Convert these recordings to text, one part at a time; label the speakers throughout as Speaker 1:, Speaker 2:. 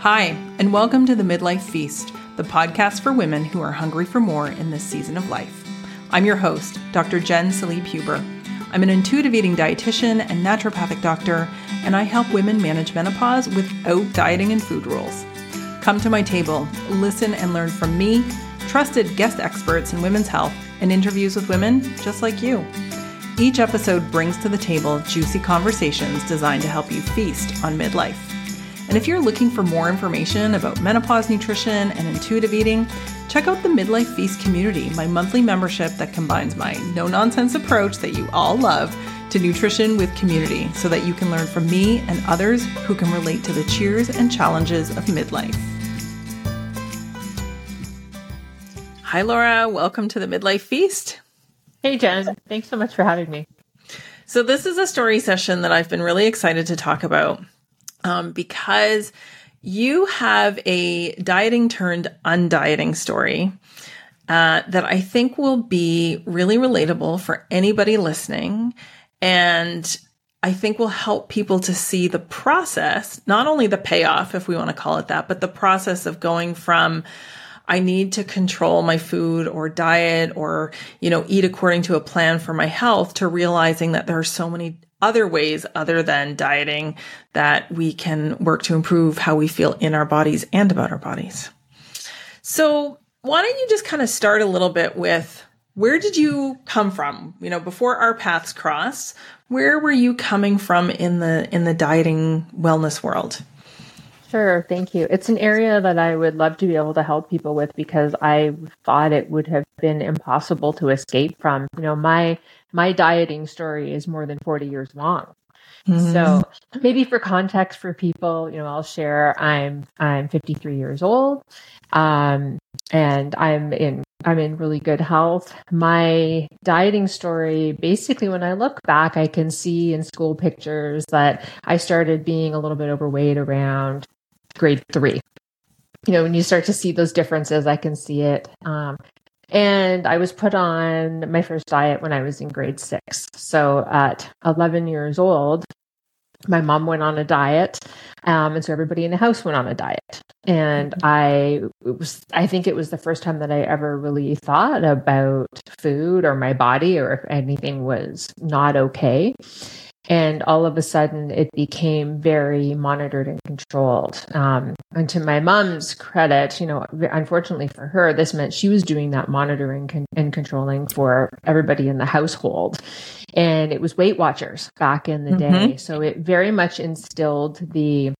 Speaker 1: Hi, and welcome to the Midlife Feast, the podcast for women who are hungry for more in this season of life. I'm your host, Dr. Jen Salib Huber. I'm an intuitive eating dietitian and naturopathic doctor, and I help women manage menopause without dieting and food rules. Come to my table, listen and learn from me, trusted guest experts in women's health, and interviews with women just like you. Each episode brings to the table juicy conversations designed to help you feast on midlife. And if you're looking for more information about menopause nutrition and intuitive eating, check out the Midlife Feast community, my monthly membership that combines my no nonsense approach that you all love to nutrition with community so that you can learn from me and others who can relate to the cheers and challenges of midlife. Hi, Laura. Welcome to the Midlife Feast.
Speaker 2: Hey, Jen. Thanks so much for having me.
Speaker 1: So, this is a story session that I've been really excited to talk about um, because you have a dieting turned undieting story uh, that I think will be really relatable for anybody listening. And I think will help people to see the process, not only the payoff, if we want to call it that, but the process of going from I need to control my food or diet or, you know, eat according to a plan for my health to realizing that there are so many other ways other than dieting that we can work to improve how we feel in our bodies and about our bodies. So, why don't you just kind of start a little bit with where did you come from? You know, before our paths cross, where were you coming from in the in the dieting wellness world?
Speaker 2: Sure, thank you. It's an area that I would love to be able to help people with because I thought it would have been impossible to escape from. You know, my my dieting story is more than 40 years long. Mm-hmm. So maybe for context for people, you know, I'll share I'm I'm 53 years old. Um, and I'm in I'm in really good health. My dieting story, basically, when I look back, I can see in school pictures that I started being a little bit overweight around grade three. You know, when you start to see those differences, I can see it. Um, and I was put on my first diet when I was in grade six. So at 11 years old, my mom went on a diet um, and so everybody in the house went on a diet. And i was i think it was the first time that i ever really thought about food or my body or if anything was not okay and all of a sudden it became very monitored and controlled. Um, and to my mom's credit you know unfortunately for her this meant she was doing that monitoring and controlling for everybody in the household. And it was weight watchers back in the mm-hmm. day. So it very much instilled the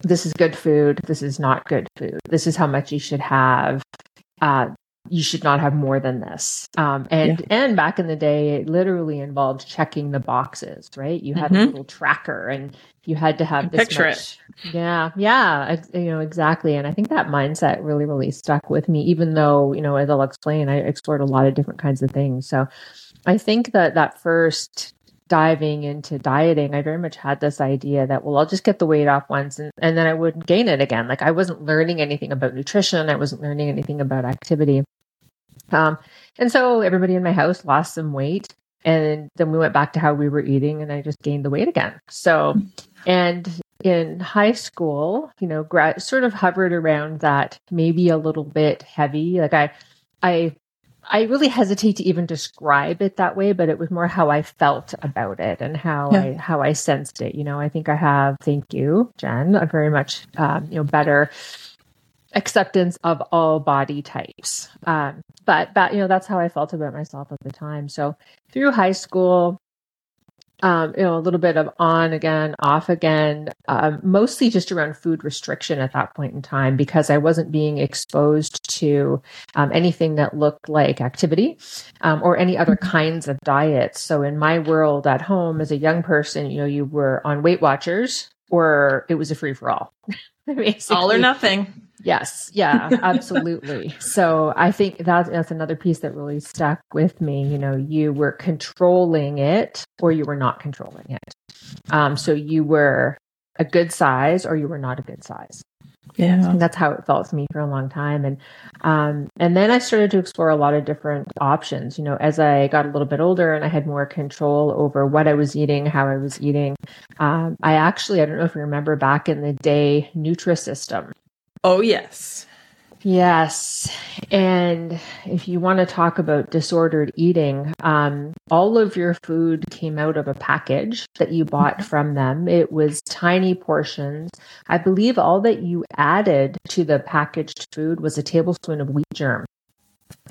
Speaker 2: this is good food this is not good food this is how much you should have uh, you should not have more than this. Um, and yeah. and back in the day, it literally involved checking the boxes, right? You had mm-hmm. a little tracker, and you had to have this
Speaker 1: picture
Speaker 2: much. it. Yeah, yeah, you know exactly. And I think that mindset really, really stuck with me. Even though you know, as I'll explain, I explored a lot of different kinds of things. So I think that that first diving into dieting, I very much had this idea that, well, I'll just get the weight off once and, and then I wouldn't gain it again. Like I wasn't learning anything about nutrition. I wasn't learning anything about activity. Um, and so everybody in my house lost some weight. And then we went back to how we were eating, and I just gained the weight again. So, and in high school, you know, grad, sort of hovered around that maybe a little bit heavy. Like I, I, I really hesitate to even describe it that way, but it was more how I felt about it and how yeah. I how I sensed it. You know, I think I have, thank you, Jen, a very much um, you know better acceptance of all body types. Um, but, but, you know, that's how I felt about myself at the time. So through high school, um, you know, a little bit of on again, off again, um, mostly just around food restriction at that point in time because I wasn't being exposed to um, anything that looked like activity um, or any other mm-hmm. kinds of diets. So in my world at home as a young person, you know, you were on Weight Watchers or it was a free for all.
Speaker 1: all or nothing.
Speaker 2: Yes, yeah, absolutely. so I think that that's another piece that really stuck with me. You know, you were controlling it or you were not controlling it. Um, so you were a good size or you were not a good size. Yeah. And that's how it felt to me for a long time. And um, and then I started to explore a lot of different options. You know, as I got a little bit older and I had more control over what I was eating, how I was eating. Um, I actually, I don't know if you remember back in the day, Nutrisystem.
Speaker 1: Oh yes.
Speaker 2: Yes. And if you want to talk about disordered eating, um, all of your food came out of a package that you bought mm-hmm. from them. It was tiny portions. I believe all that you added to the packaged food was a tablespoon of wheat germ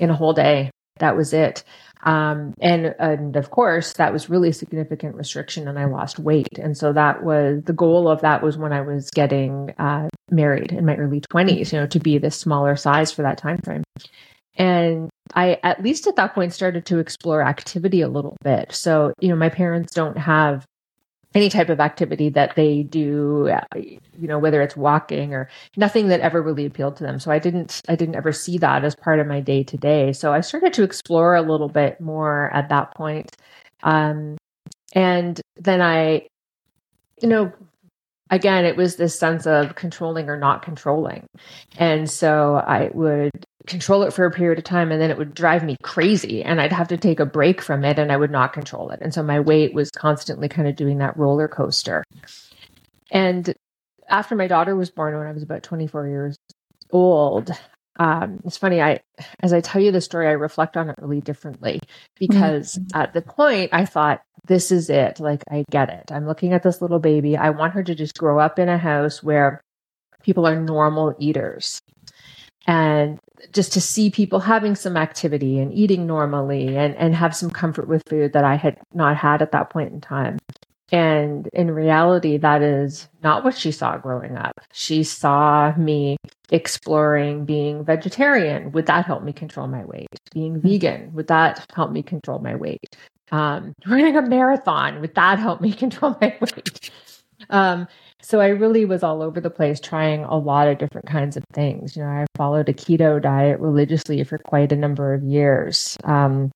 Speaker 2: in a whole day. That was it. Um, and and of course that was really a significant restriction, and I lost weight. And so that was the goal of that was when I was getting uh, married in my early twenties, you know, to be this smaller size for that time frame. And I, at least at that point, started to explore activity a little bit. So, you know, my parents don't have any type of activity that they do you know whether it's walking or nothing that ever really appealed to them. So i didn't i didn't ever see that as part of my day to day. So i started to explore a little bit more at that point. Um, and then i you know again it was this sense of controlling or not controlling and so i would control it for a period of time and then it would drive me crazy and I'd have to take a break from it and I would not control it. And so my weight was constantly kind of doing that roller coaster. And after my daughter was born when I was about 24 years old, um, it's funny, I as I tell you the story, I reflect on it really differently because mm-hmm. at the point I thought, this is it. Like I get it. I'm looking at this little baby. I want her to just grow up in a house where people are normal eaters and just to see people having some activity and eating normally and, and have some comfort with food that I had not had at that point in time. And in reality, that is not what she saw growing up. She saw me exploring being vegetarian. Would that help me control my weight? Being hmm. vegan. Would that help me control my weight? Um, running a marathon. Would that help me control my weight? Um, so I really was all over the place trying a lot of different kinds of things. You know, I followed a keto diet religiously for quite a number of years. Um,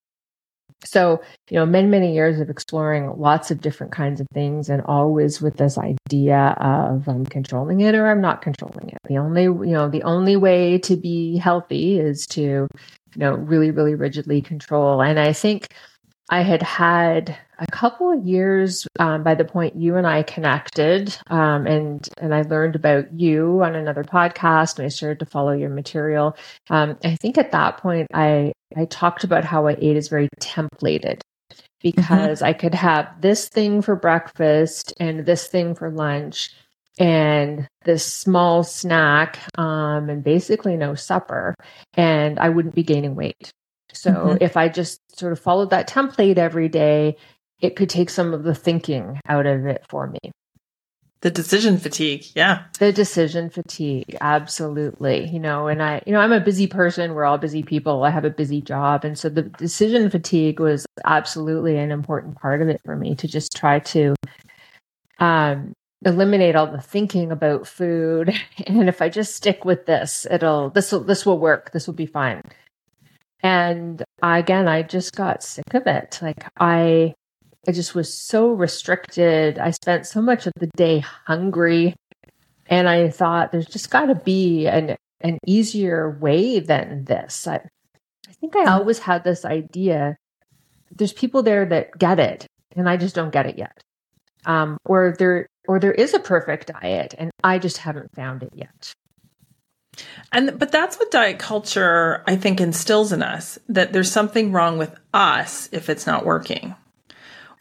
Speaker 2: so, you know, many, many years of exploring lots of different kinds of things and always with this idea of I'm controlling it or I'm not controlling it. The only, you know, the only way to be healthy is to, you know, really, really rigidly control. And I think I had had a couple of years um, by the point you and I connected, um, and and I learned about you on another podcast, and I started to follow your material. Um, I think at that point, I I talked about how I ate is very templated because mm-hmm. I could have this thing for breakfast and this thing for lunch and this small snack um, and basically no supper, and I wouldn't be gaining weight. So mm-hmm. if I just sort of followed that template every day, it could take some of the thinking out of it for me.
Speaker 1: The decision fatigue, yeah.
Speaker 2: The decision fatigue, absolutely. You know, and I, you know, I'm a busy person. We're all busy people. I have a busy job. And so the decision fatigue was absolutely an important part of it for me to just try to um, eliminate all the thinking about food. And if I just stick with this, it'll, this will, this will work. This will be fine. And again, I just got sick of it. Like I, I just was so restricted. I spent so much of the day hungry. And I thought there's just got to be an, an easier way than this. I, I think I always had this idea there's people there that get it, and I just don't get it yet. Um, or there or there is a perfect diet, and I just haven't found it yet.
Speaker 1: And but that's what diet culture I think instills in us that there's something wrong with us if it's not working.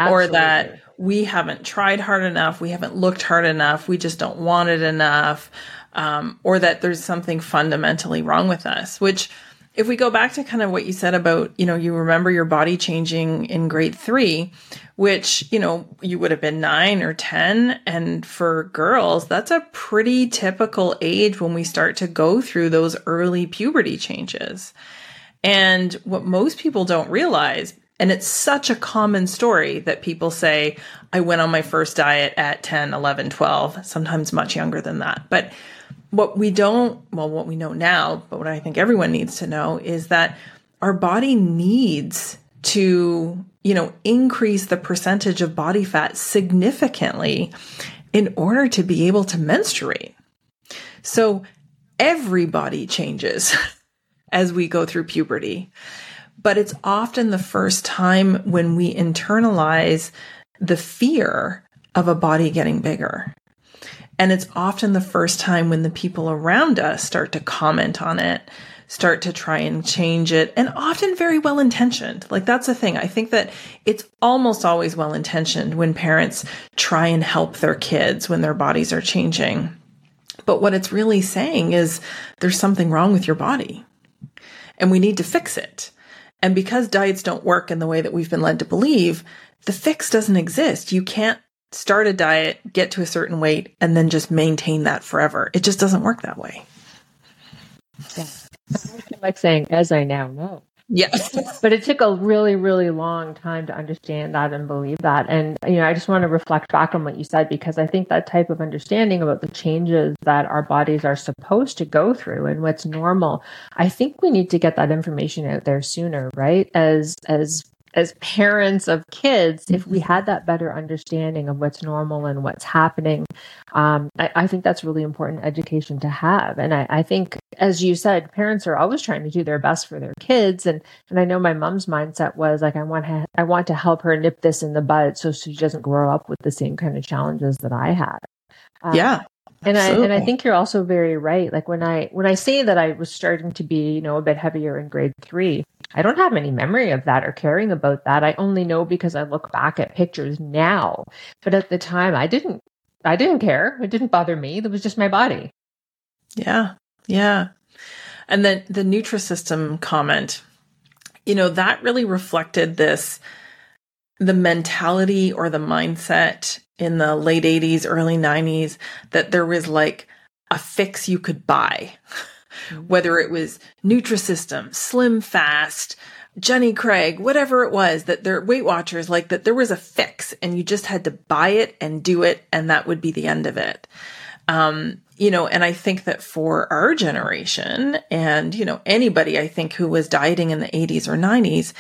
Speaker 1: Absolutely. Or that we haven't tried hard enough, we haven't looked hard enough, we just don't want it enough, um, or that there's something fundamentally wrong with us, which if we go back to kind of what you said about, you know, you remember your body changing in grade three, which, you know, you would have been nine or 10. And for girls, that's a pretty typical age when we start to go through those early puberty changes. And what most people don't realize, and it's such a common story that people say, I went on my first diet at 10, 11, 12, sometimes much younger than that. But what we don't, well, what we know now, but what I think everyone needs to know is that our body needs to, you know, increase the percentage of body fat significantly in order to be able to menstruate. So everybody changes as we go through puberty. But it's often the first time when we internalize the fear of a body getting bigger. And it's often the first time when the people around us start to comment on it, start to try and change it, and often very well intentioned. Like that's the thing. I think that it's almost always well intentioned when parents try and help their kids when their bodies are changing. But what it's really saying is there's something wrong with your body and we need to fix it. And because diets don't work in the way that we've been led to believe, the fix doesn't exist. You can't start a diet, get to a certain weight, and then just maintain that forever. It just doesn't work that way.
Speaker 2: Yeah. Like saying, as I now know.
Speaker 1: Yes.
Speaker 2: but it took a really, really long time to understand that and believe that. And, you know, I just want to reflect back on what you said because I think that type of understanding about the changes that our bodies are supposed to go through and what's normal, I think we need to get that information out there sooner, right? As, as as parents of kids, if we had that better understanding of what's normal and what's happening, um, I, I, think that's really important education to have. And I, I, think, as you said, parents are always trying to do their best for their kids. And and I know my mom's mindset was like, I want to, I want to help her nip this in the bud so she doesn't grow up with the same kind of challenges that I had.
Speaker 1: Um, yeah.
Speaker 2: And I and I think you're also very right. Like when I when I say that I was starting to be, you know, a bit heavier in grade three, I don't have any memory of that or caring about that. I only know because I look back at pictures now. But at the time I didn't I didn't care. It didn't bother me. It was just my body.
Speaker 1: Yeah. Yeah. And then the Nutrisystem comment, you know, that really reflected this the mentality or the mindset in the late 80s, early 90s that there was like a fix you could buy, mm-hmm. whether it was Nutrisystem, Slim Fast, Jenny Craig, whatever it was, that they're Weight Watchers, like that there was a fix and you just had to buy it and do it, and that would be the end of it. Um, you know, and I think that for our generation and, you know, anybody I think who was dieting in the 80s or 90s,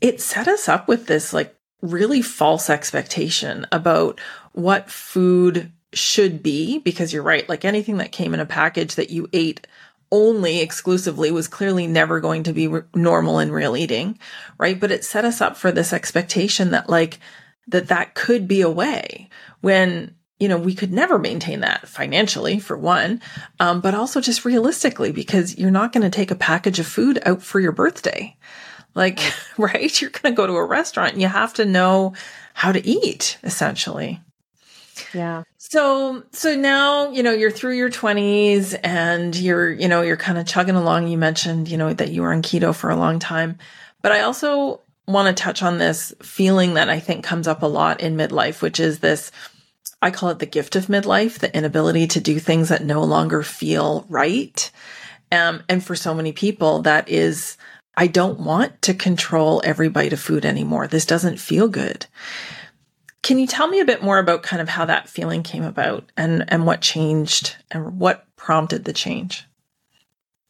Speaker 1: it set us up with this like really false expectation about what food should be because you're right like anything that came in a package that you ate only exclusively was clearly never going to be re- normal in real eating right? But it set us up for this expectation that like that that could be a way when you know we could never maintain that financially for one um, but also just realistically because you're not going to take a package of food out for your birthday like, right? You're going to go to a restaurant and you have to know how to eat essentially.
Speaker 2: Yeah.
Speaker 1: So, so now, you know, you're through your 20s and you're, you know, you're kind of chugging along. You mentioned, you know, that you were on keto for a long time. But I also want to touch on this feeling that I think comes up a lot in midlife, which is this I call it the gift of midlife, the inability to do things that no longer feel right. Um, and for so many people, that is I don't want to control every bite of food anymore. This doesn't feel good. Can you tell me a bit more about kind of how that feeling came about and, and what changed and what prompted the change?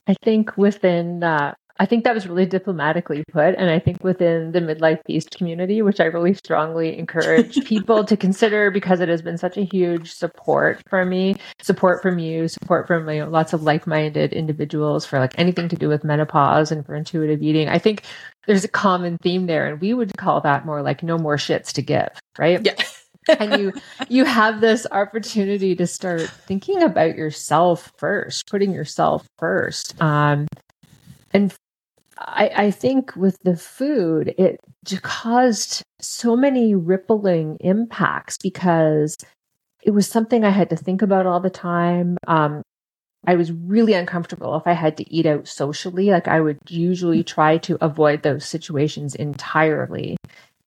Speaker 2: I think within uh, I think that was really diplomatically put. And I think within the Midlife Feast community, which I really strongly encourage people to consider because it has been such a huge support for me, support from you, support from you know, lots of like minded individuals for like anything to do with menopause and for intuitive eating. I think there's a common theme there. And we would call that more like no more shits to give, right?
Speaker 1: Yeah.
Speaker 2: and you you have this opportunity to start thinking about yourself first putting yourself first um, and I, I think with the food, it caused so many rippling impacts because it was something I had to think about all the time. Um, I was really uncomfortable if I had to eat out socially. Like I would usually try to avoid those situations entirely.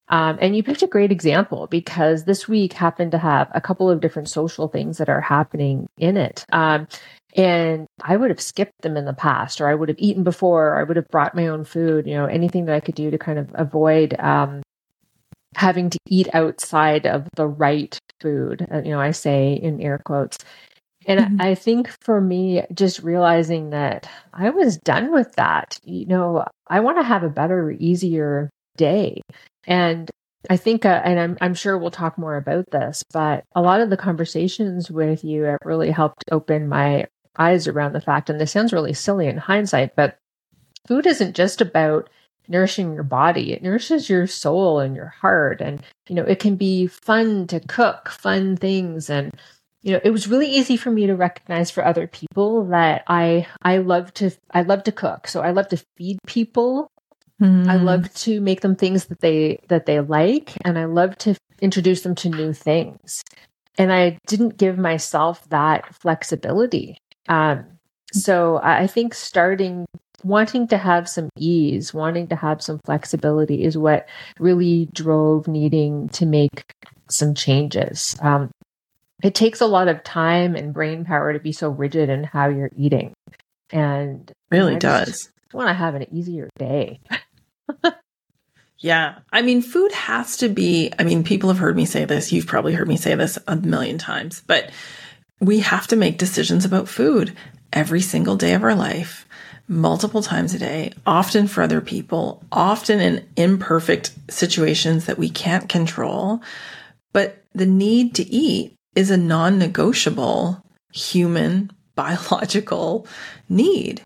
Speaker 2: Um, and you picked a great example because this week happened to have a couple of different social things that are happening in it. Um, and I would have skipped them in the past, or I would have eaten before, or I would have brought my own food, you know, anything that I could do to kind of avoid um, having to eat outside of the right food. Uh, you know, I say in air quotes. And mm-hmm. I think for me, just realizing that I was done with that, you know, I want to have a better, easier day. And I think, uh, and I'm, I'm sure we'll talk more about this, but a lot of the conversations with you have really helped open my eyes around the fact, and this sounds really silly in hindsight, but food isn't just about nourishing your body. It nourishes your soul and your heart. And you know it can be fun to cook fun things. And you know it was really easy for me to recognize for other people that i i love to i love to cook. So i love to feed people. Mm. i love to make them things that they that they like and i love to introduce them to new things. And i didn't give myself that flexibility um so i think starting wanting to have some ease, wanting to have some flexibility is what really drove needing to make some changes. Um, it takes a lot of time and brain power to be so rigid in how you're eating. And
Speaker 1: really does.
Speaker 2: want to have an easier day.
Speaker 1: yeah. I mean, food has to be, I mean, people have heard me say this. You've probably heard me say this a million times, but we have to make decisions about food every single day of our life multiple times a day, often for other people, often in imperfect situations that we can't control. But the need to eat is a non negotiable human biological need.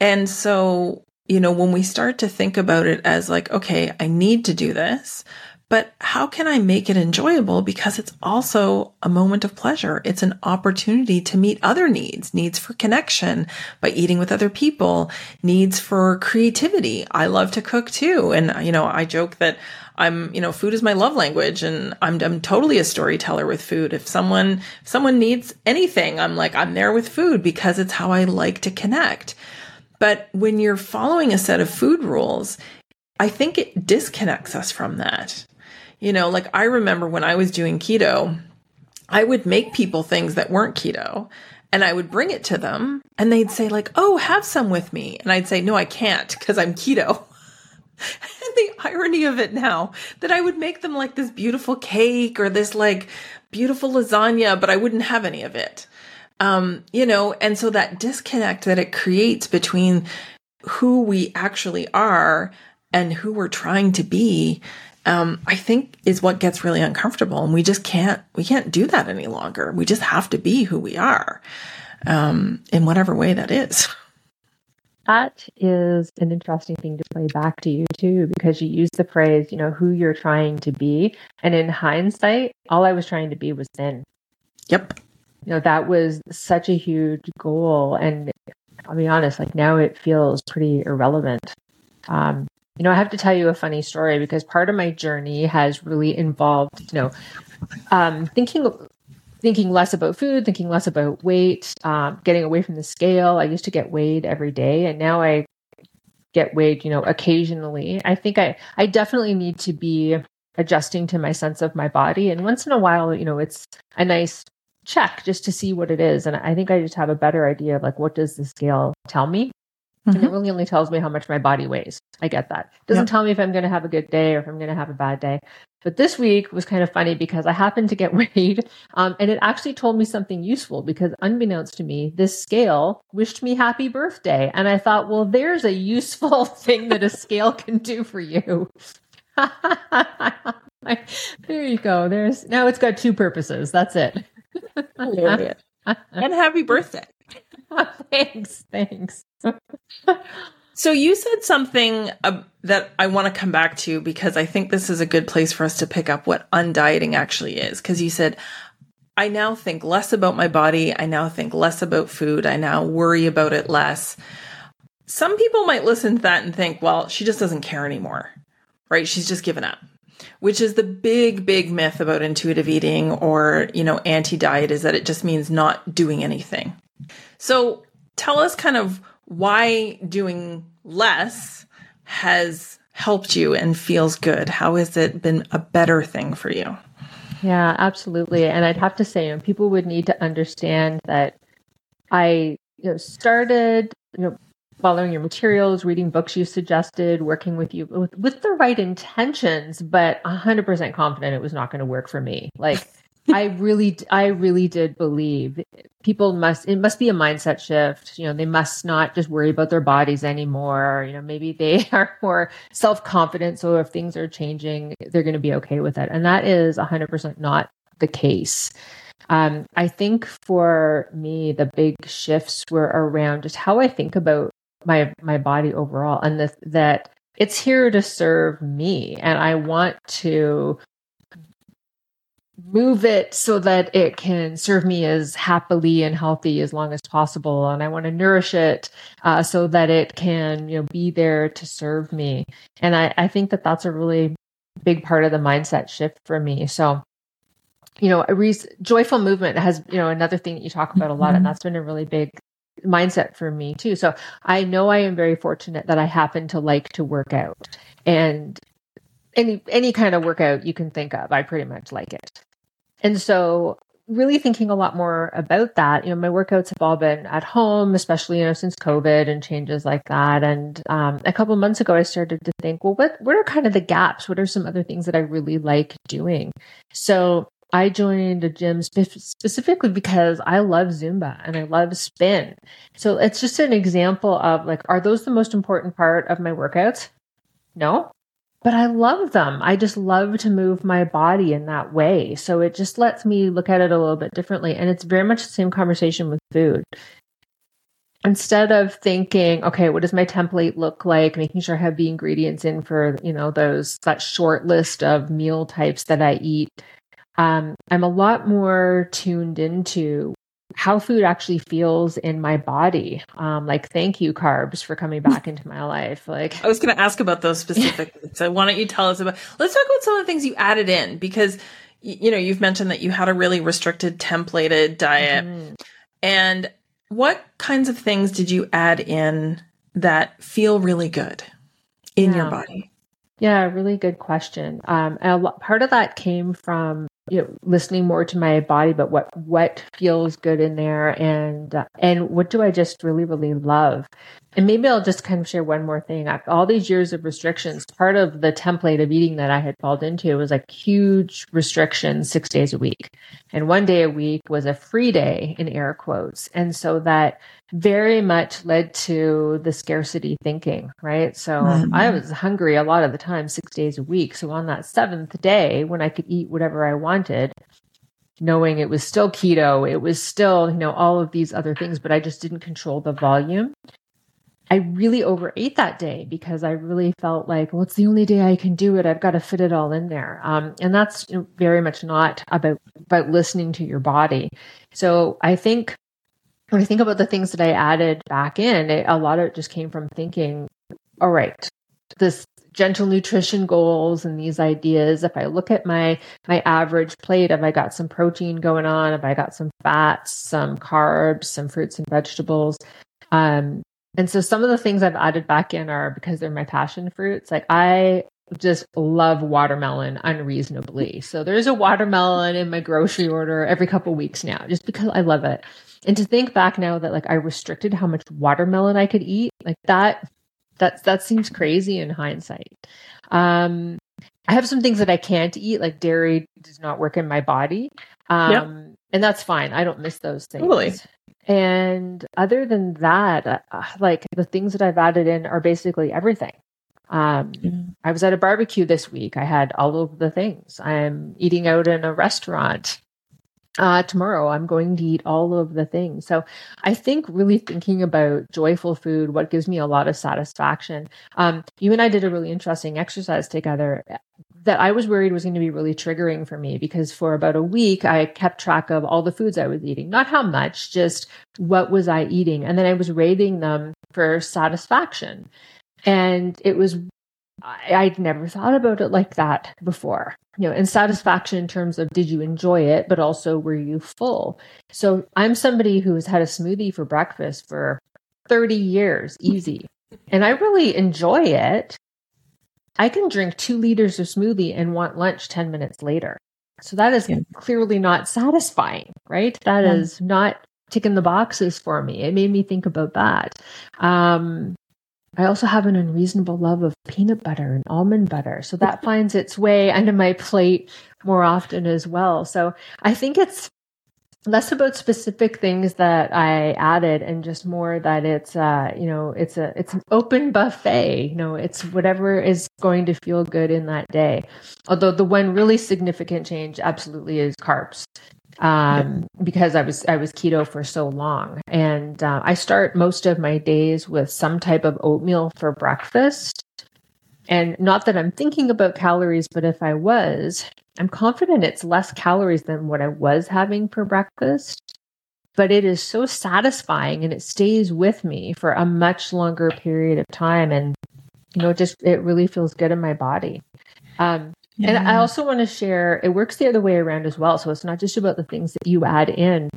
Speaker 1: And so, you know, when we start to think about it as like, okay, I need to do this, but how can I make it enjoyable? Because it's also a moment of pleasure. It's an opportunity to meet other needs, needs for connection by eating with other people, needs for creativity. I love to cook too. And, you know, I joke that I'm, you know, food is my love language and I'm, I'm totally a storyteller with food. If someone, if someone needs anything, I'm like, I'm there with food because it's how I like to connect. But when you're following a set of food rules, I think it disconnects us from that. You know, like I remember when I was doing keto, I would make people things that weren't keto and I would bring it to them and they'd say like, "Oh, have some with me." And I'd say, "No, I can't because I'm keto." and the irony of it now that I would make them like this beautiful cake or this like beautiful lasagna, but I wouldn't have any of it. Um, you know, and so that disconnect that it creates between who we actually are and who we're trying to be um, I think is what gets really uncomfortable. And we just can't, we can't do that any longer. We just have to be who we are, um, in whatever way that is.
Speaker 2: That is an interesting thing to play back to you too, because you use the phrase, you know, who you're trying to be. And in hindsight, all I was trying to be was thin.
Speaker 1: Yep.
Speaker 2: You know, that was such a huge goal. And I'll be honest, like now it feels pretty irrelevant. Um, you know, I have to tell you a funny story because part of my journey has really involved, you know, um, thinking thinking less about food, thinking less about weight, um, getting away from the scale. I used to get weighed every day, and now I get weighed, you know, occasionally. I think I I definitely need to be adjusting to my sense of my body, and once in a while, you know, it's a nice check just to see what it is. And I think I just have a better idea of like what does the scale tell me Mm-hmm. And it really only tells me how much my body weighs. I get that. It doesn't yep. tell me if I'm going to have a good day or if I'm going to have a bad day. But this week was kind of funny because I happened to get weighed um, and it actually told me something useful because unbeknownst to me, this scale wished me happy birthday. And I thought, well, there's a useful thing that a scale can do for you. there you go. There's now it's got two purposes. That's it.
Speaker 1: and happy birthday.
Speaker 2: thanks. Thanks.
Speaker 1: So you said something uh, that I want to come back to because I think this is a good place for us to pick up what undieting actually is. Because you said, I now think less about my body. I now think less about food. I now worry about it less. Some people might listen to that and think, well, she just doesn't care anymore, right? She's just given up which is the big big myth about intuitive eating or you know anti-diet is that it just means not doing anything so tell us kind of why doing less has helped you and feels good. How has it been a better thing for you?
Speaker 2: Yeah, absolutely. And I'd have to say, you know, people would need to understand that I you know, started, you know, following your materials, reading books you suggested, working with you with, with the right intentions, but 100% confident it was not going to work for me. Like I really, I really did believe people must, it must be a mindset shift. You know, they must not just worry about their bodies anymore. You know, maybe they are more self confident. So if things are changing, they're going to be okay with it. And that is 100% not the case. Um, I think for me, the big shifts were around just how I think about my my body overall, and the, that it's here to serve me, and I want to move it so that it can serve me as happily and healthy as long as possible. And i want to nourish it uh, so that it can you know be there to serve me. And I, I think that that's a really big part of the mindset shift for me. So you know a re- joyful movement has you know another thing that you talk about a lot mm-hmm. and that's been a really big mindset for me too. So i know i am very fortunate that i happen to like to work out. And any any kind of workout you can think of i pretty much like it and so really thinking a lot more about that. You know, my workouts have all been at home, especially, you know, since COVID and changes like that. And um, a couple months ago, I started to think, well, what, what are kind of the gaps? What are some other things that I really like doing? So I joined a gym spe- specifically because I love Zumba and I love spin. So it's just an example of like, are those the most important part of my workouts? No, but I love them. I just love to move my body in that way. So it just lets me look at it a little bit differently. And it's very much the same conversation with food. Instead of thinking, okay, what does my template look like? Making sure I have the ingredients in for, you know, those, that short list of meal types that I eat. Um, I'm a lot more tuned into how food actually feels in my body. Um, like, thank you, carbs, for coming back into my life. Like,
Speaker 1: I was going to ask about those specifically. so, why don't you tell us about? Let's talk about some of the things you added in because you know you've mentioned that you had a really restricted, templated diet, mm-hmm. and what kinds of things did you add in that feel really good in yeah. your body?
Speaker 2: Yeah, really good question. Um, and a lot, part of that came from you know listening more to my body but what what feels good in there and uh, and what do i just really really love and maybe I'll just kind of share one more thing. After all these years of restrictions, part of the template of eating that I had fallen into was like huge restrictions six days a week. And one day a week was a free day in air quotes. And so that very much led to the scarcity thinking, right? So mm-hmm. I was hungry a lot of the time, six days a week. So on that seventh day, when I could eat whatever I wanted, knowing it was still keto, it was still, you know, all of these other things, but I just didn't control the volume. I really overate that day because I really felt like, well, it's the only day I can do it. I've got to fit it all in there. Um, and that's very much not about, about listening to your body. So I think when I think about the things that I added back in, it, a lot of it just came from thinking, all right, this gentle nutrition goals and these ideas if i look at my my average plate have i got some protein going on have i got some fats some carbs some fruits and vegetables um, and so some of the things I've added back in are because they're my passion fruits. Like I just love watermelon unreasonably. So there's a watermelon in my grocery order every couple weeks now, just because I love it. And to think back now that like I restricted how much watermelon I could eat, like that, that that seems crazy in hindsight. Um, I have some things that I can't eat, like dairy does not work in my body. Um, yep. and that's fine. I don't miss those things. Totally. And other than that, uh, uh, like the things that I've added in are basically everything. Um, mm-hmm. I was at a barbecue this week. I had all of the things. I'm eating out in a restaurant. Uh, tomorrow, I'm going to eat all of the things. So I think really thinking about joyful food, what gives me a lot of satisfaction. Um, you and I did a really interesting exercise together that I was worried was going to be really triggering for me because for about a week I kept track of all the foods I was eating, not how much, just what was I eating. And then I was rating them for satisfaction. And it was, I, would never thought about it like that before. You know, and satisfaction in terms of did you enjoy it, but also were you full? So I'm somebody who has had a smoothie for breakfast for 30 years, easy. And I really enjoy it I can drink two liters of smoothie and want lunch 10 minutes later. So that is yeah. clearly not satisfying, right? That yeah. is not ticking the boxes for me. It made me think about that. Um, I also have an unreasonable love of peanut butter and almond butter. So that finds its way onto my plate more often as well. So I think it's less about specific things that I added and just more that it's uh you know it's a it's an open buffet you know it's whatever is going to feel good in that day although the one really significant change absolutely is carbs um, because I was I was keto for so long, and uh, I start most of my days with some type of oatmeal for breakfast. And not that I'm thinking about calories, but if I was, I'm confident it's less calories than what I was having for breakfast. But it is so satisfying and it stays with me for a much longer period of time. And, you know, just it really feels good in my body. Um, yeah. And I also want to share, it works the other way around as well. So it's not just about the things that you add in.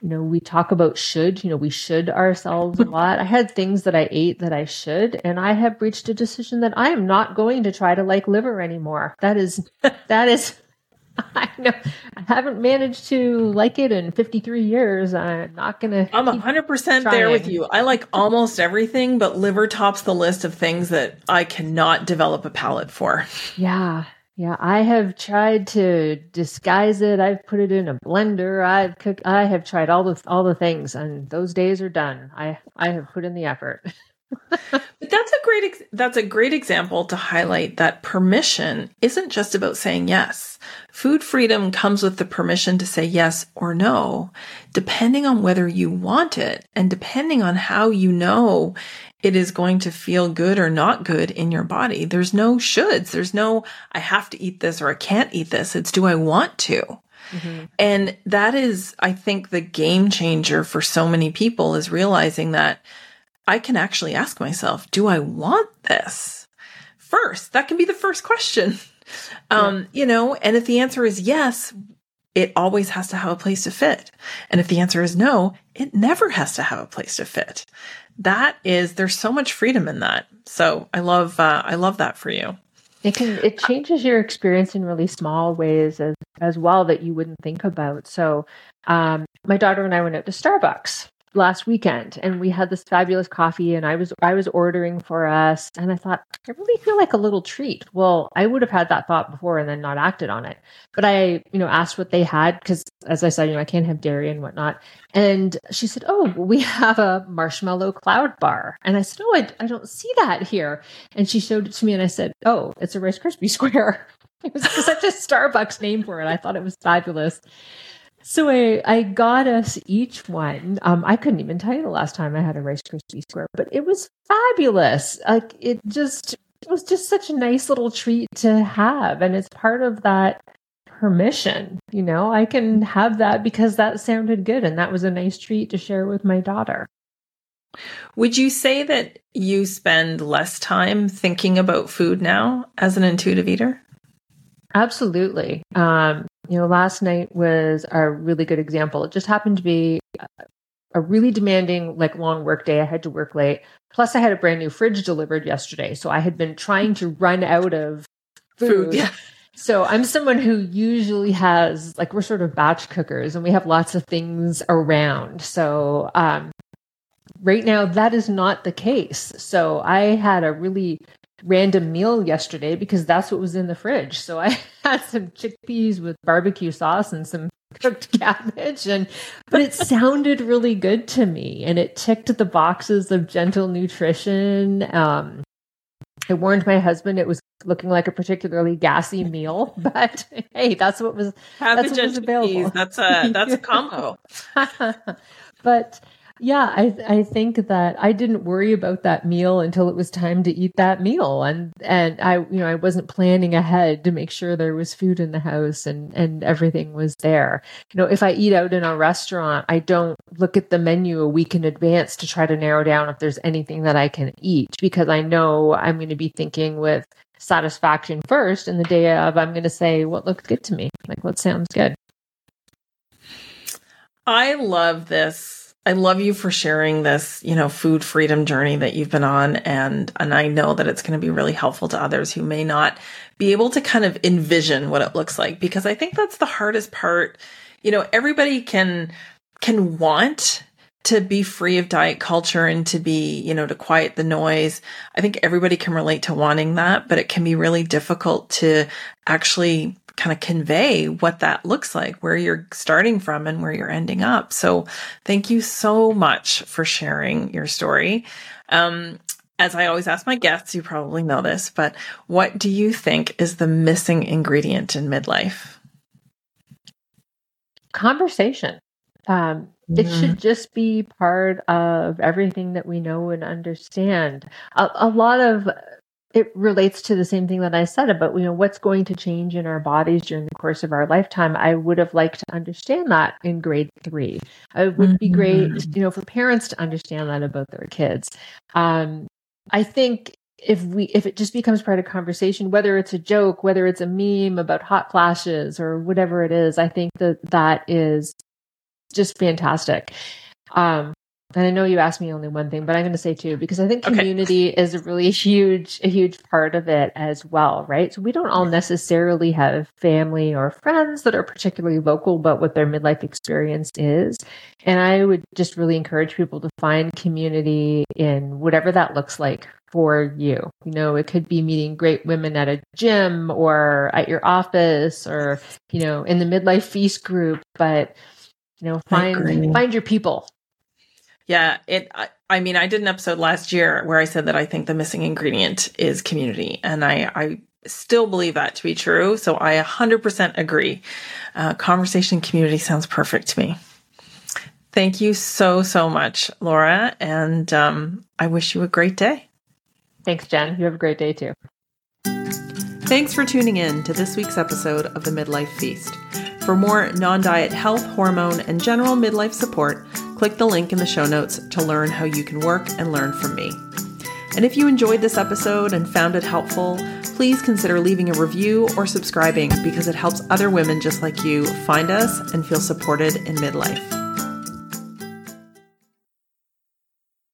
Speaker 2: You know, we talk about should, you know, we should ourselves a lot. I had things that I ate that I should, and I have reached a decision that I am not going to try to like liver anymore. That is, that is, I know I haven't managed to like it in 53 years. I'm not going to.
Speaker 1: I'm 100% there with you. I like almost everything, but liver tops the list of things that I cannot develop a palate for.
Speaker 2: Yeah. Yeah, I have tried to disguise it. I've put it in a blender. I've cooked. I have tried all the all the things, and those days are done. I I have put in the effort.
Speaker 1: but that's a great that's a great example to highlight that permission isn't just about saying yes. Food freedom comes with the permission to say yes or no, depending on whether you want it and depending on how you know it is going to feel good or not good in your body. There's no shoulds. There's no, I have to eat this or I can't eat this. It's do I want to? Mm-hmm. And that is, I think, the game changer for so many people is realizing that I can actually ask myself, do I want this? First, that can be the first question. Um, yeah. you know, and if the answer is yes, it always has to have a place to fit. And if the answer is no, it never has to have a place to fit that is there's so much freedom in that. So I love uh, I love that for you.
Speaker 2: It can it changes your experience in really small ways as as well that you wouldn't think about. So um, my daughter and I went out to Starbucks last weekend and we had this fabulous coffee and I was I was ordering for us and I thought I really feel like a little treat. Well, I would have had that thought before and then not acted on it. But I, you know, asked what they had because as I said, you know, I can't have dairy and whatnot. And she said, "Oh, we have a marshmallow cloud bar." And I said, "Oh, I, I don't see that here." And she showed it to me and I said, "Oh, it's a Rice Krispie square." it was such a Starbucks name for it. I thought it was fabulous. So I, I got us each one. Um, I couldn't even tell you the last time I had a Rice Krispie square, but it was fabulous. Like it just it was just such a nice little treat to have, and it's part of that permission. You know, I can have that because that sounded good, and that was a nice treat to share with my daughter.
Speaker 1: Would you say that you spend less time thinking about food now as an intuitive eater?
Speaker 2: Absolutely. Um, you know, last night was a really good example. It just happened to be a really demanding, like long work day. I had to work late. Plus, I had a brand new fridge delivered yesterday. So I had been trying to run out of food. food yeah. So I'm someone who usually has, like, we're sort of batch cookers and we have lots of things around. So, um, right now, that is not the case. So I had a really random meal yesterday because that's what was in the fridge. So I had some chickpeas with barbecue sauce and some cooked cabbage and but it sounded really good to me and it ticked the boxes of gentle nutrition. Um I warned my husband it was looking like a particularly gassy meal, but hey, that's what was
Speaker 1: Have that's what was available. That's a that's a combo.
Speaker 2: but yeah, I I think that I didn't worry about that meal until it was time to eat that meal, and and I you know I wasn't planning ahead to make sure there was food in the house and and everything was there. You know, if I eat out in a restaurant, I don't look at the menu a week in advance to try to narrow down if there's anything that I can eat because I know I'm going to be thinking with satisfaction first, and the day of I'm going to say what looks good to me, like what sounds good.
Speaker 1: I love this I love you for sharing this, you know, food freedom journey that you've been on and and I know that it's going to be really helpful to others who may not be able to kind of envision what it looks like because I think that's the hardest part. You know, everybody can can want to be free of diet culture and to be, you know, to quiet the noise. I think everybody can relate to wanting that, but it can be really difficult to actually kind of convey what that looks like, where you're starting from and where you're ending up. So thank you so much for sharing your story. Um, as I always ask my guests, you probably know this, but what do you think is the missing ingredient in midlife?
Speaker 2: conversation. Um, mm-hmm. It should just be part of everything that we know and understand. A, a lot of it relates to the same thing that I said about you know what's going to change in our bodies during the course of our lifetime. I would have liked to understand that in grade three. It would mm-hmm. be great, mm-hmm. you know, for parents to understand that about their kids. Um, I think if we if it just becomes part of conversation, whether it's a joke, whether it's a meme about hot flashes or whatever it is, I think that that is just fantastic. Um, and I know you asked me only one thing, but I'm going to say two because I think community okay. is a really huge, a huge part of it as well, right? So we don't all necessarily have family or friends that are particularly local about what their midlife experience is. And I would just really encourage people to find community in whatever that looks like for you. You know, it could be meeting great women at a gym or at your office or, you know, in the midlife feast group, but you know, find find your people
Speaker 1: yeah, it. I, I, mean, I did an episode last year where I said that I think the missing ingredient is community, and I, I still believe that to be true. So I 100% agree. Uh, conversation community sounds perfect to me. Thank you so so much, Laura, and um, I wish you a great day.
Speaker 2: Thanks, Jen. You have a great day too.
Speaker 1: Thanks for tuning in to this week's episode of the Midlife Feast. For more non diet health, hormone, and general midlife support, click the link in the show notes to learn how you can work and learn from me. And if you enjoyed this episode and found it helpful, please consider leaving a review or subscribing because it helps other women just like you find us and feel supported in midlife.